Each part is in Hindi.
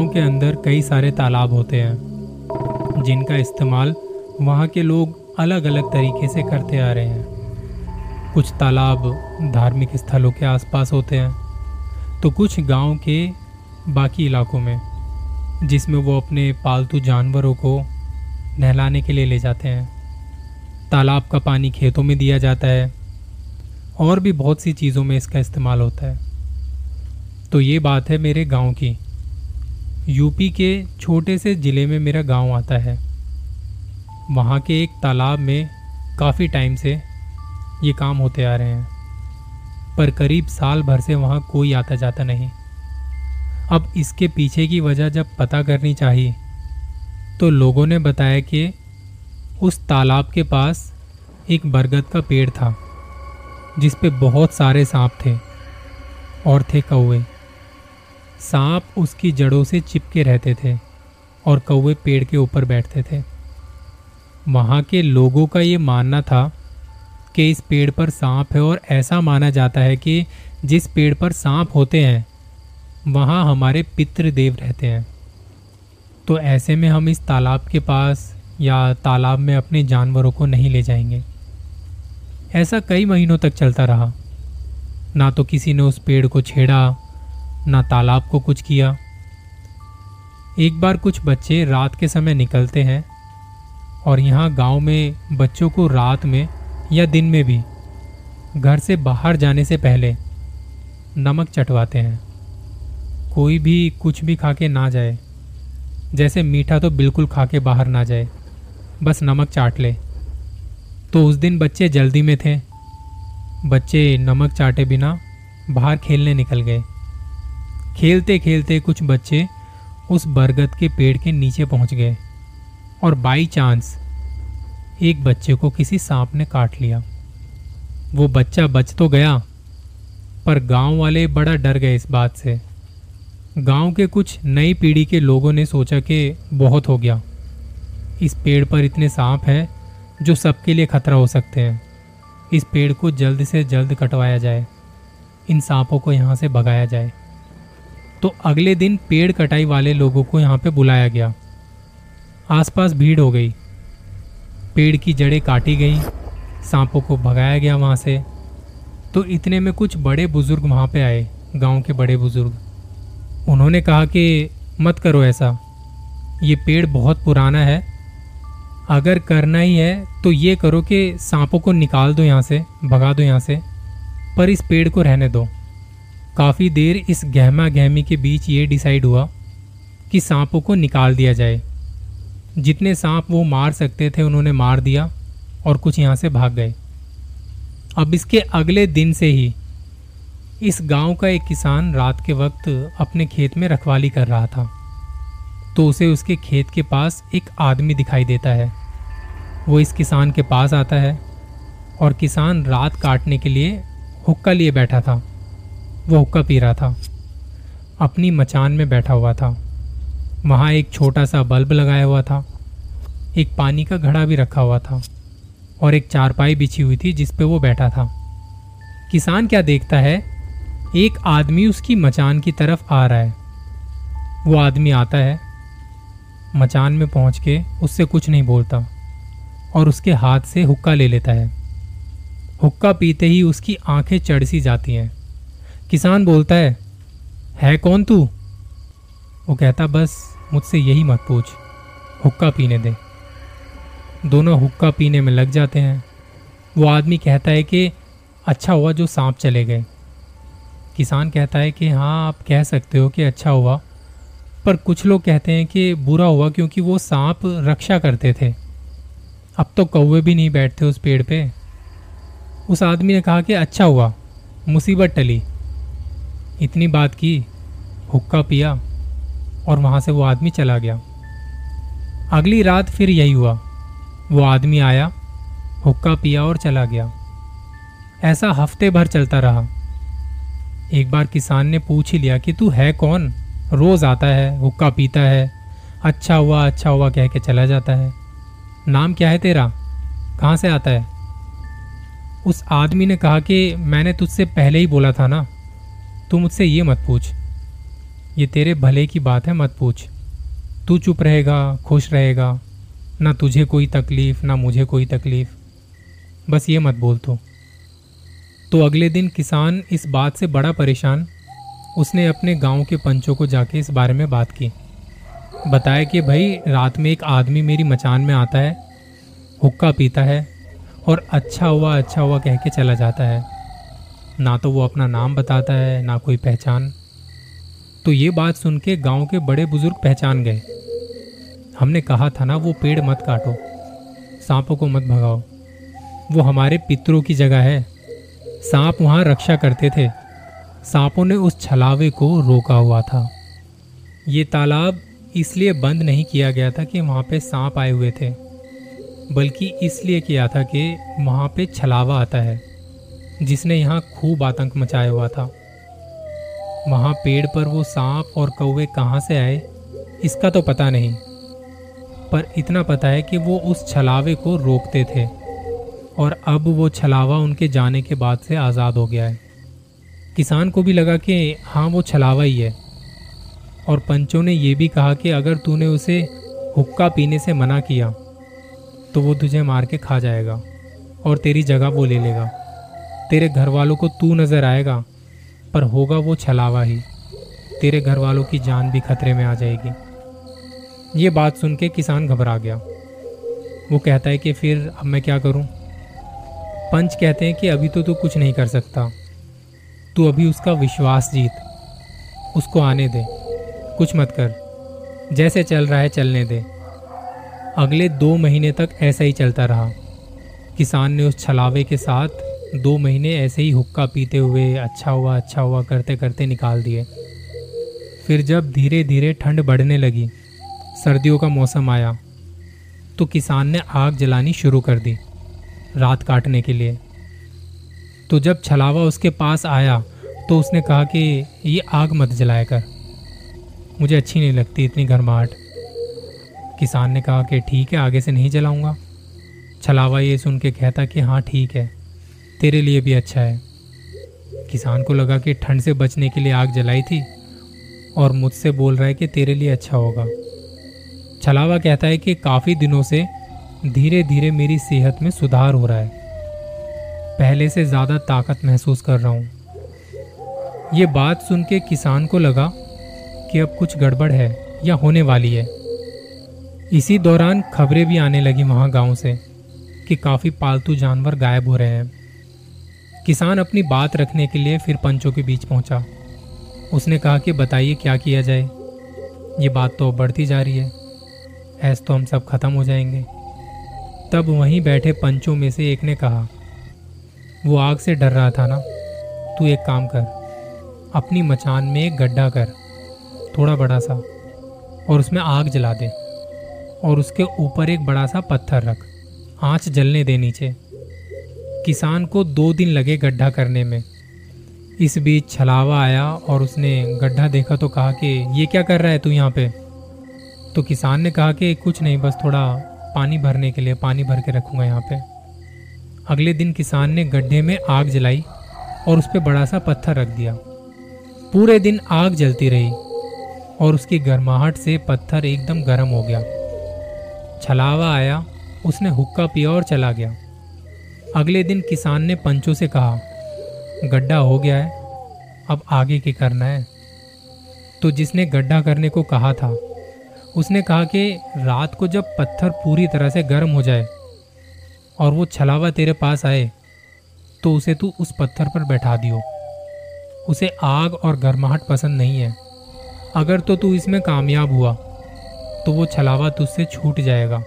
गाँव के अंदर कई सारे तालाब होते हैं, जिनका इस्तेमाल वहाँ के लोग अलग अलग तरीके से करते आ रहे हैं। कुछ तालाब धार्मिक स्थलों के आसपास होते हैं तो कुछ गाँव के बाकी इलाकों में, जिसमें वो अपने पालतू जानवरों को नहलाने के लिए ले जाते हैं। तालाब का पानी खेतों में दिया जाता है, और भी बहुत सी चीज़ों में इसका इस्तेमाल होता है। तो ये बात है मेरे गाँव की। यूपी के छोटे से ज़िले में मेरा गाँव आता है। वहाँ के एक तालाब में काफ़ी टाइम से ये काम होते आ रहे हैं। पर करीब साल भर से वहाँ कोई आता जाता नहीं। अब इसके पीछे की वजह जब पता करनी चाहिए तो लोगों ने बताया कि उस तालाब के पास एक बरगद का पेड़ था, जिस पे बहुत सारे सांप थे और थे कौवे। सांप उसकी जड़ों से चिपके रहते थे और कौवे पेड़ के ऊपर बैठते थे। वहाँ के लोगों का ये मानना था कि इस पेड़ पर सांप है और ऐसा माना जाता है कि जिस पेड़ पर सांप होते हैं, वहाँ हमारे पितृदेव रहते हैं। तो ऐसे में हम इस तालाब के पास या तालाब में अपने जानवरों को नहीं ले जाएँगे। ऐसा कई महीनों तक चलता रहा। ना तो किसी ने उस पेड़ को छेड़ा ना तालाब को कुछ किया। एक बार कुछ बच्चे रात के समय निकलते हैं और यहाँ गाँव में, बच्चों को रात में या दिन में भी घर से बाहर जाने से पहले नमक चटवाते हैं। कोई भी कुछ भी खा के ना जाए। जैसे मीठा तो बिल्कुल खा के बाहर ना जाए। बस नमक चाट ले। तो उस दिन बच्चे जल्दी में थे। बच्चे नमक चाटे बिना बाहर खेलने निकल गए। खेलते खेलते कुछ बच्चे उस बरगद के पेड़ के नीचे पहुँच गए और बाई चांस एक बच्चे को किसी सांप ने काट लिया। वो बच्चा बच तो गया, पर गाँव वाले बड़ा डर गए इस बात से। गाँव के कुछ नई पीढ़ी के लोगों ने सोचा कि बहुत हो गया। इस पेड़ पर इतने सांप हैं जो सबके लिए खतरा हो सकते हैं। इस पेड़ को जल्द से जल्द कटवाया जाए। इन सांपों को यहाँ से भगाया जाए। तो अगले दिन पेड़ कटाई वाले लोगों को यहाँ पे बुलाया गया। आसपास भीड़ हो गई। पेड़ की जड़ें काटी गई। सांपों को भगाया गया वहाँ से। तो इतने में कुछ बड़े बुज़ुर्ग वहाँ पे आए, गाँव के बड़े बुज़ुर्ग। उन्होंने कहा कि, मत करो ऐसा। ये पेड़ बहुत पुराना है। अगर करना ही है तो ये करो कि सांपों को निकाल दो यहाँ से, भगा दो यहाँ से, पर इस पेड़ को रहने दो। काफ़ी देर इस गहमा गहमी के बीच ये डिसाइड हुआ कि सांपों को निकाल दिया जाए। जितने सांप वो मार सकते थे, उन्होंने मार दिया और कुछ यहाँ से भाग गए। अब इसके अगले दिन से ही इस गाँव का एक किसान रात के वक्त अपने खेत में रखवाली कर रहा था। तो उसे उसके खेत के पास एक आदमी दिखाई देता है। वो इस किसान के पास आता है और किसान रात काटने के लिए हुक्का लिए बैठा था। वो हुक्का पी रहा था। अपनी मचान में बैठा हुआ था। वहाँ एक छोटा सा बल्ब लगाया हुआ था। एक पानी का घड़ा भी रखा हुआ था और एक चारपाई बिछी हुई थी जिस पे वो बैठा था। किसान क्या देखता है? एक आदमी उसकी मचान की तरफ़ आ रहा है। वो आदमी आता है, मचान में पहुँच के उससे कुछ नहीं बोलता और उसके हाथ से हुक्का ले लेता है। हुक्का पीते ही उसकी आँखें चढ़ सी जाती हैं। किसान बोलता है है कौन तू? वो कहता, बस मुझसे यही मत पूछ, हुक्का पीने दे। दोनों हुक्का पीने में लग जाते हैं। वो आदमी कहता है कि अच्छा हुआ जो सांप चले गए। किसान कहता है कि हाँ आप कह सकते हो कि अच्छा हुआ, पर कुछ लोग कहते हैं कि बुरा हुआ क्योंकि वो सांप रक्षा करते थे। अब तो कौवे भी नहीं बैठते उस पेड़ पे। उस आदमी ने कहा कि अच्छा हुआ, मुसीबत टली इतनी बात की, हुक्का पिया और वहाँ से वो आदमी चला गया। अगली रात फिर यही हुआ। वो आदमी आया, हुक्का पिया और चला गया। ऐसा हफ़्ते भर चलता रहा। एक बार किसान ने पूछ ही लिया कि, तू है कौन? रोज आता है, हुक्का पीता है। अच्छा हुआ अच्छा हुआ कह के चला जाता है। नाम क्या है तेरा? कहाँ से आता है? उस आदमी ने कहा कि, मैंने तुझसे पहले ही बोला था ना। तू मुझसे ये मत पूछ। ये तेरे भले की बात है, मत पूछ। तू चुप रहेगा, खुश रहेगा, ना तुझे कोई तकलीफ़, ना मुझे कोई तकलीफ़। बस ये मत बोल तो। तो अगले दिन किसान इस बात से बड़ा परेशान। उसने अपने गाँव के पंचों को जाके इस बारे में बात की। बताया कि भाई, रात में एक आदमी मेरी मचान में आता है, हुक्का पीता है और अच्छा हुआ अच्छा हुआ कह के चला जाता है। ना तो वो अपना नाम बताता है, ना कोई पहचान। तो ये बात सुन के गाँव के बड़े बुज़ुर्ग पहचान गए। हमने कहा था ना वो पेड़ मत काटो। सांपों को मत भगाओ। वो हमारे पितरों की जगह है। सांप वहाँ रक्षा करते थे। सांपों ने उस छलावे को रोका हुआ था। ये तालाब इसलिए बंद नहीं किया गया था कि वहाँ पे सांप आए हुए थे, बल्कि इसलिए किया था कि वहाँ पे छलावा आता है। जिसने यहाँ खूब आतंक मचाया हुआ था। वहाँ पेड़ पर वो सांप और कौवे कहाँ से आए, इसका तो पता नहीं। पर इतना पता है कि वो उस छलावे को रोकते थे, और अब वो छलावा उनके जाने के बाद से आज़ाद हो गया है। किसान को भी लगा कि हाँ वो छलावा ही है। और पंचों ने ये भी कहा कि अगर तूने उसे हुक्का पीने से मना किया तो वो तुझे मार के खा जाएगा, और तेरी जगह वो ले लेगा। तेरे घर वालों को तू नज़र आएगा, पर होगा वो छलावा ही। तेरे घर वालों की जान भी खतरे में आ जाएगी। ये बात सुन के किसान घबरा गया। वो कहता है कि फिर अब मैं क्या करूँ? पंच कहते हैं कि अभी तो तू कुछ नहीं कर सकता। तू अभी उसका विश्वास जीत। उसको आने दे। कुछ मत कर। जैसे चल रहा है चलने दे। अगले दो महीने तक ऐसा ही चलता रहा। किसान ने उस छलावे के साथ दो महीने ऐसे ही हुक्का पीते हुए अच्छा हुआ अच्छा हुआ, करते करते निकाल दिए। फिर जब धीरे धीरे ठंड बढ़ने लगी, सर्दियों का मौसम आया तो किसान ने आग जलानी शुरू कर दी, रात काटने के लिए। तो जब छलावा उसके पास आया तो उसने कहा कि, ये आग मत जलाया कर। मुझे अच्छी नहीं लगती इतनी गर्माहट। किसान ने कहा कि, ठीक है, आगे से नहीं जलाऊँगा। छलावा ये सुन के कहता कि हाँ ठीक है। तेरे लिए भी अच्छा है। किसान को लगा कि ठंड से बचने के लिए आग जलाई थी और मुझसे बोल रहा है कि तेरे लिए अच्छा होगा। छलावा कहता है कि काफ़ी दिनों से धीरे धीरे मेरी सेहत में सुधार हो रहा है। पहले से ज़्यादा ताकत महसूस कर रहा हूँ। ये बात सुन के किसान को लगा कि अब कुछ गड़बड़ है या होने वाली है। इसी दौरान खबरें भी आने लगी वहाँ गाँव से कि काफ़ी पालतू जानवर गायब हो रहे हैं। किसान अपनी बात रखने के लिए फिर पंचों के बीच पहुँचा। उसने कहा कि बताइए क्या किया जाए। ये बात तो बढ़ती जा रही है। ऐस तो हम सब खत्म हो जाएँगे। तब वहीं बैठे पंचों में से एक ने कहा, वो आग से डर रहा था ना? तू एक काम कर, अपनी मचान में एक गड्ढा कर, थोड़ा बड़ा सा, और उसमें आग जला दे, और उसके ऊपर एक बड़ा सा पत्थर रख, आँच जलने दे नीचे। किसान को दो दिन लगे गड्ढा करने में। इस बीच छलावा आया और उसने गड्ढा देखा तो कहा कि, ये क्या कर रहा है तू यहाँ पे? तो किसान ने कहा कि, कुछ नहीं, बस थोड़ा पानी भरने के लिए, पानी भर के रखूँगा यहाँ पे। अगले दिन किसान ने गड्ढे में आग जलाई और उस पर बड़ा सा पत्थर रख दिया। पूरे दिन आग जलती रही और उसकी गर्माहट से पत्थर एकदम गर्म हो गया। छलावा आया, उसने हुक्का पिया और चला गया। अगले दिन किसान ने पंचों से कहा, गड्ढा हो गया है, अब आगे क्या करना है। तो जिसने गड्ढा करने को कहा था, उसने कहा कि रात को जब पत्थर पूरी तरह से गर्म हो जाए और वो छलावा तेरे पास आए तो उसे तू उस पत्थर पर बैठा दियो। उसे आग और गर्माहट पसंद नहीं है। अगर तो तू इसमें कामयाब हुआ तो वो छलावा तुझसे छूट जाएगा,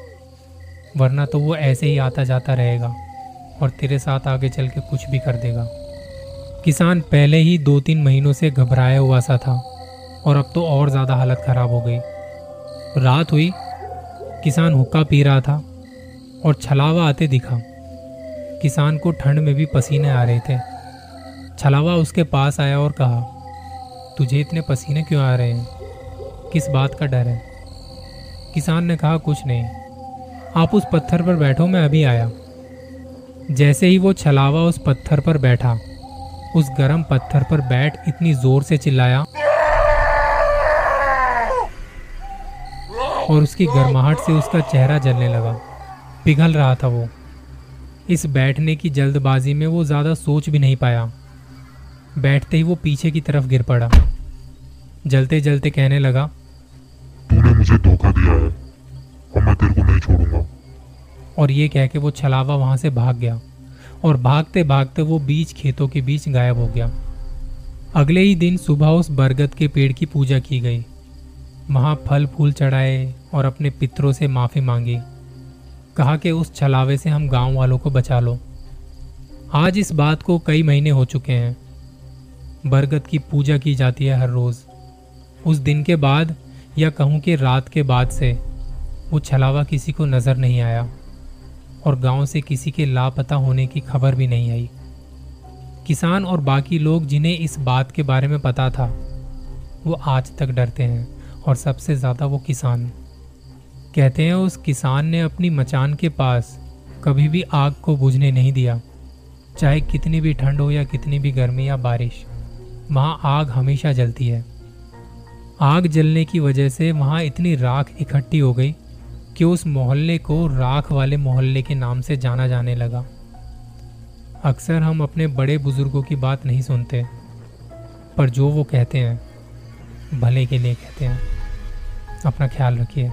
वरना तो वो ऐसे ही आता जाता रहेगा। और तेरे साथ आगे चल के कुछ भी कर देगा। किसान पहले ही दो तीन महीनों से घबराया हुआ सा था और अब तो और ज़्यादा हालत ख़राब हो गई। रात हुई, किसान हुक्का पी रहा था और छलावा आते दिखा। किसान को ठंड में भी पसीने आ रहे थे। छलावा उसके पास आया और कहा, तुझे इतने पसीने क्यों आ रहे हैं? किस बात का डर है? किसान ने कहा, कुछ नहीं। आप उस पत्थर पर बैठो, मैं अभी आया। जैसे ही वो छलावा उस पत्थर पर बैठा, उस गर्म पत्थर पर बैठ इतनी ज़ोर से चिल्लाया और उसकी गर्माहट से उसका चेहरा जलने लगा। पिघल रहा था वो। इस बैठने की जल्दबाजी में वो ज़्यादा सोच भी नहीं पाया। बैठते ही वो पीछे की तरफ़ गिर पड़ा। जलते जलते कहने लगा, तूने मुझे धोखा दिया है और मैं तेरे को नहीं छोड़ूँगा। और ये कह के वो छलावा वहाँ से भाग गया। और भागते भागते वो बीच खेतों के बीच गायब हो गया। अगले ही दिन सुबह उस बरगद के पेड़ की पूजा की गई। वहाँ फल फूल चढ़ाए और अपने पितरों से माफ़ी मांगी। कहा कि उस छलावे से हम गाँव वालों को बचा लो। आज इस बात को कई महीने हो चुके हैं। बरगद की पूजा की जाती है हर रोज़। उस दिन के बाद या कहूँ कि रात के बाद से वो छलावा किसी को नज़र नहीं आया। और गाँव से किसी के लापता होने की खबर भी नहीं आई। किसान और बाकी लोग जिन्हें इस बात के बारे में पता था, वो आज तक डरते हैं और सबसे ज़्यादा वो किसान। कहते हैं उस किसान ने अपनी मचान के पास कभी भी आग को बुझने नहीं दिया, चाहे कितनी भी ठंड हो या कितनी भी गर्मी या बारिश, वहाँ आग हमेशा जलती है। आग जलने की वजह से वहाँ इतनी राख इकट्ठी हो गई कि उस मोहल्ले को राख वाले मोहल्ले के नाम से जाना जाने लगा। अक्सर हम अपने बड़े बुज़ुर्गों की बात नहीं सुनते, पर जो वो कहते हैं, भले के लिए कहते हैं, अपना ख्याल रखिए।